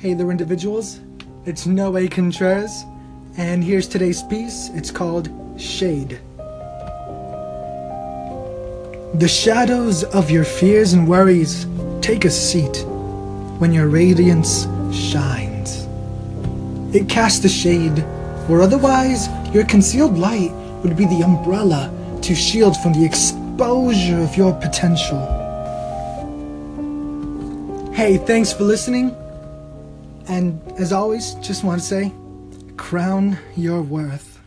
Hey there, individuals. It's Noe Contreras, and here's today's piece. It's called Shade. The shadows of your fears and worries take a seat when your radiance shines. It casts a shade where otherwise your concealed light would be the umbrella to shield from the exposure of your potential. Hey, thanks for listening. And as always, just want to say, crown your worth.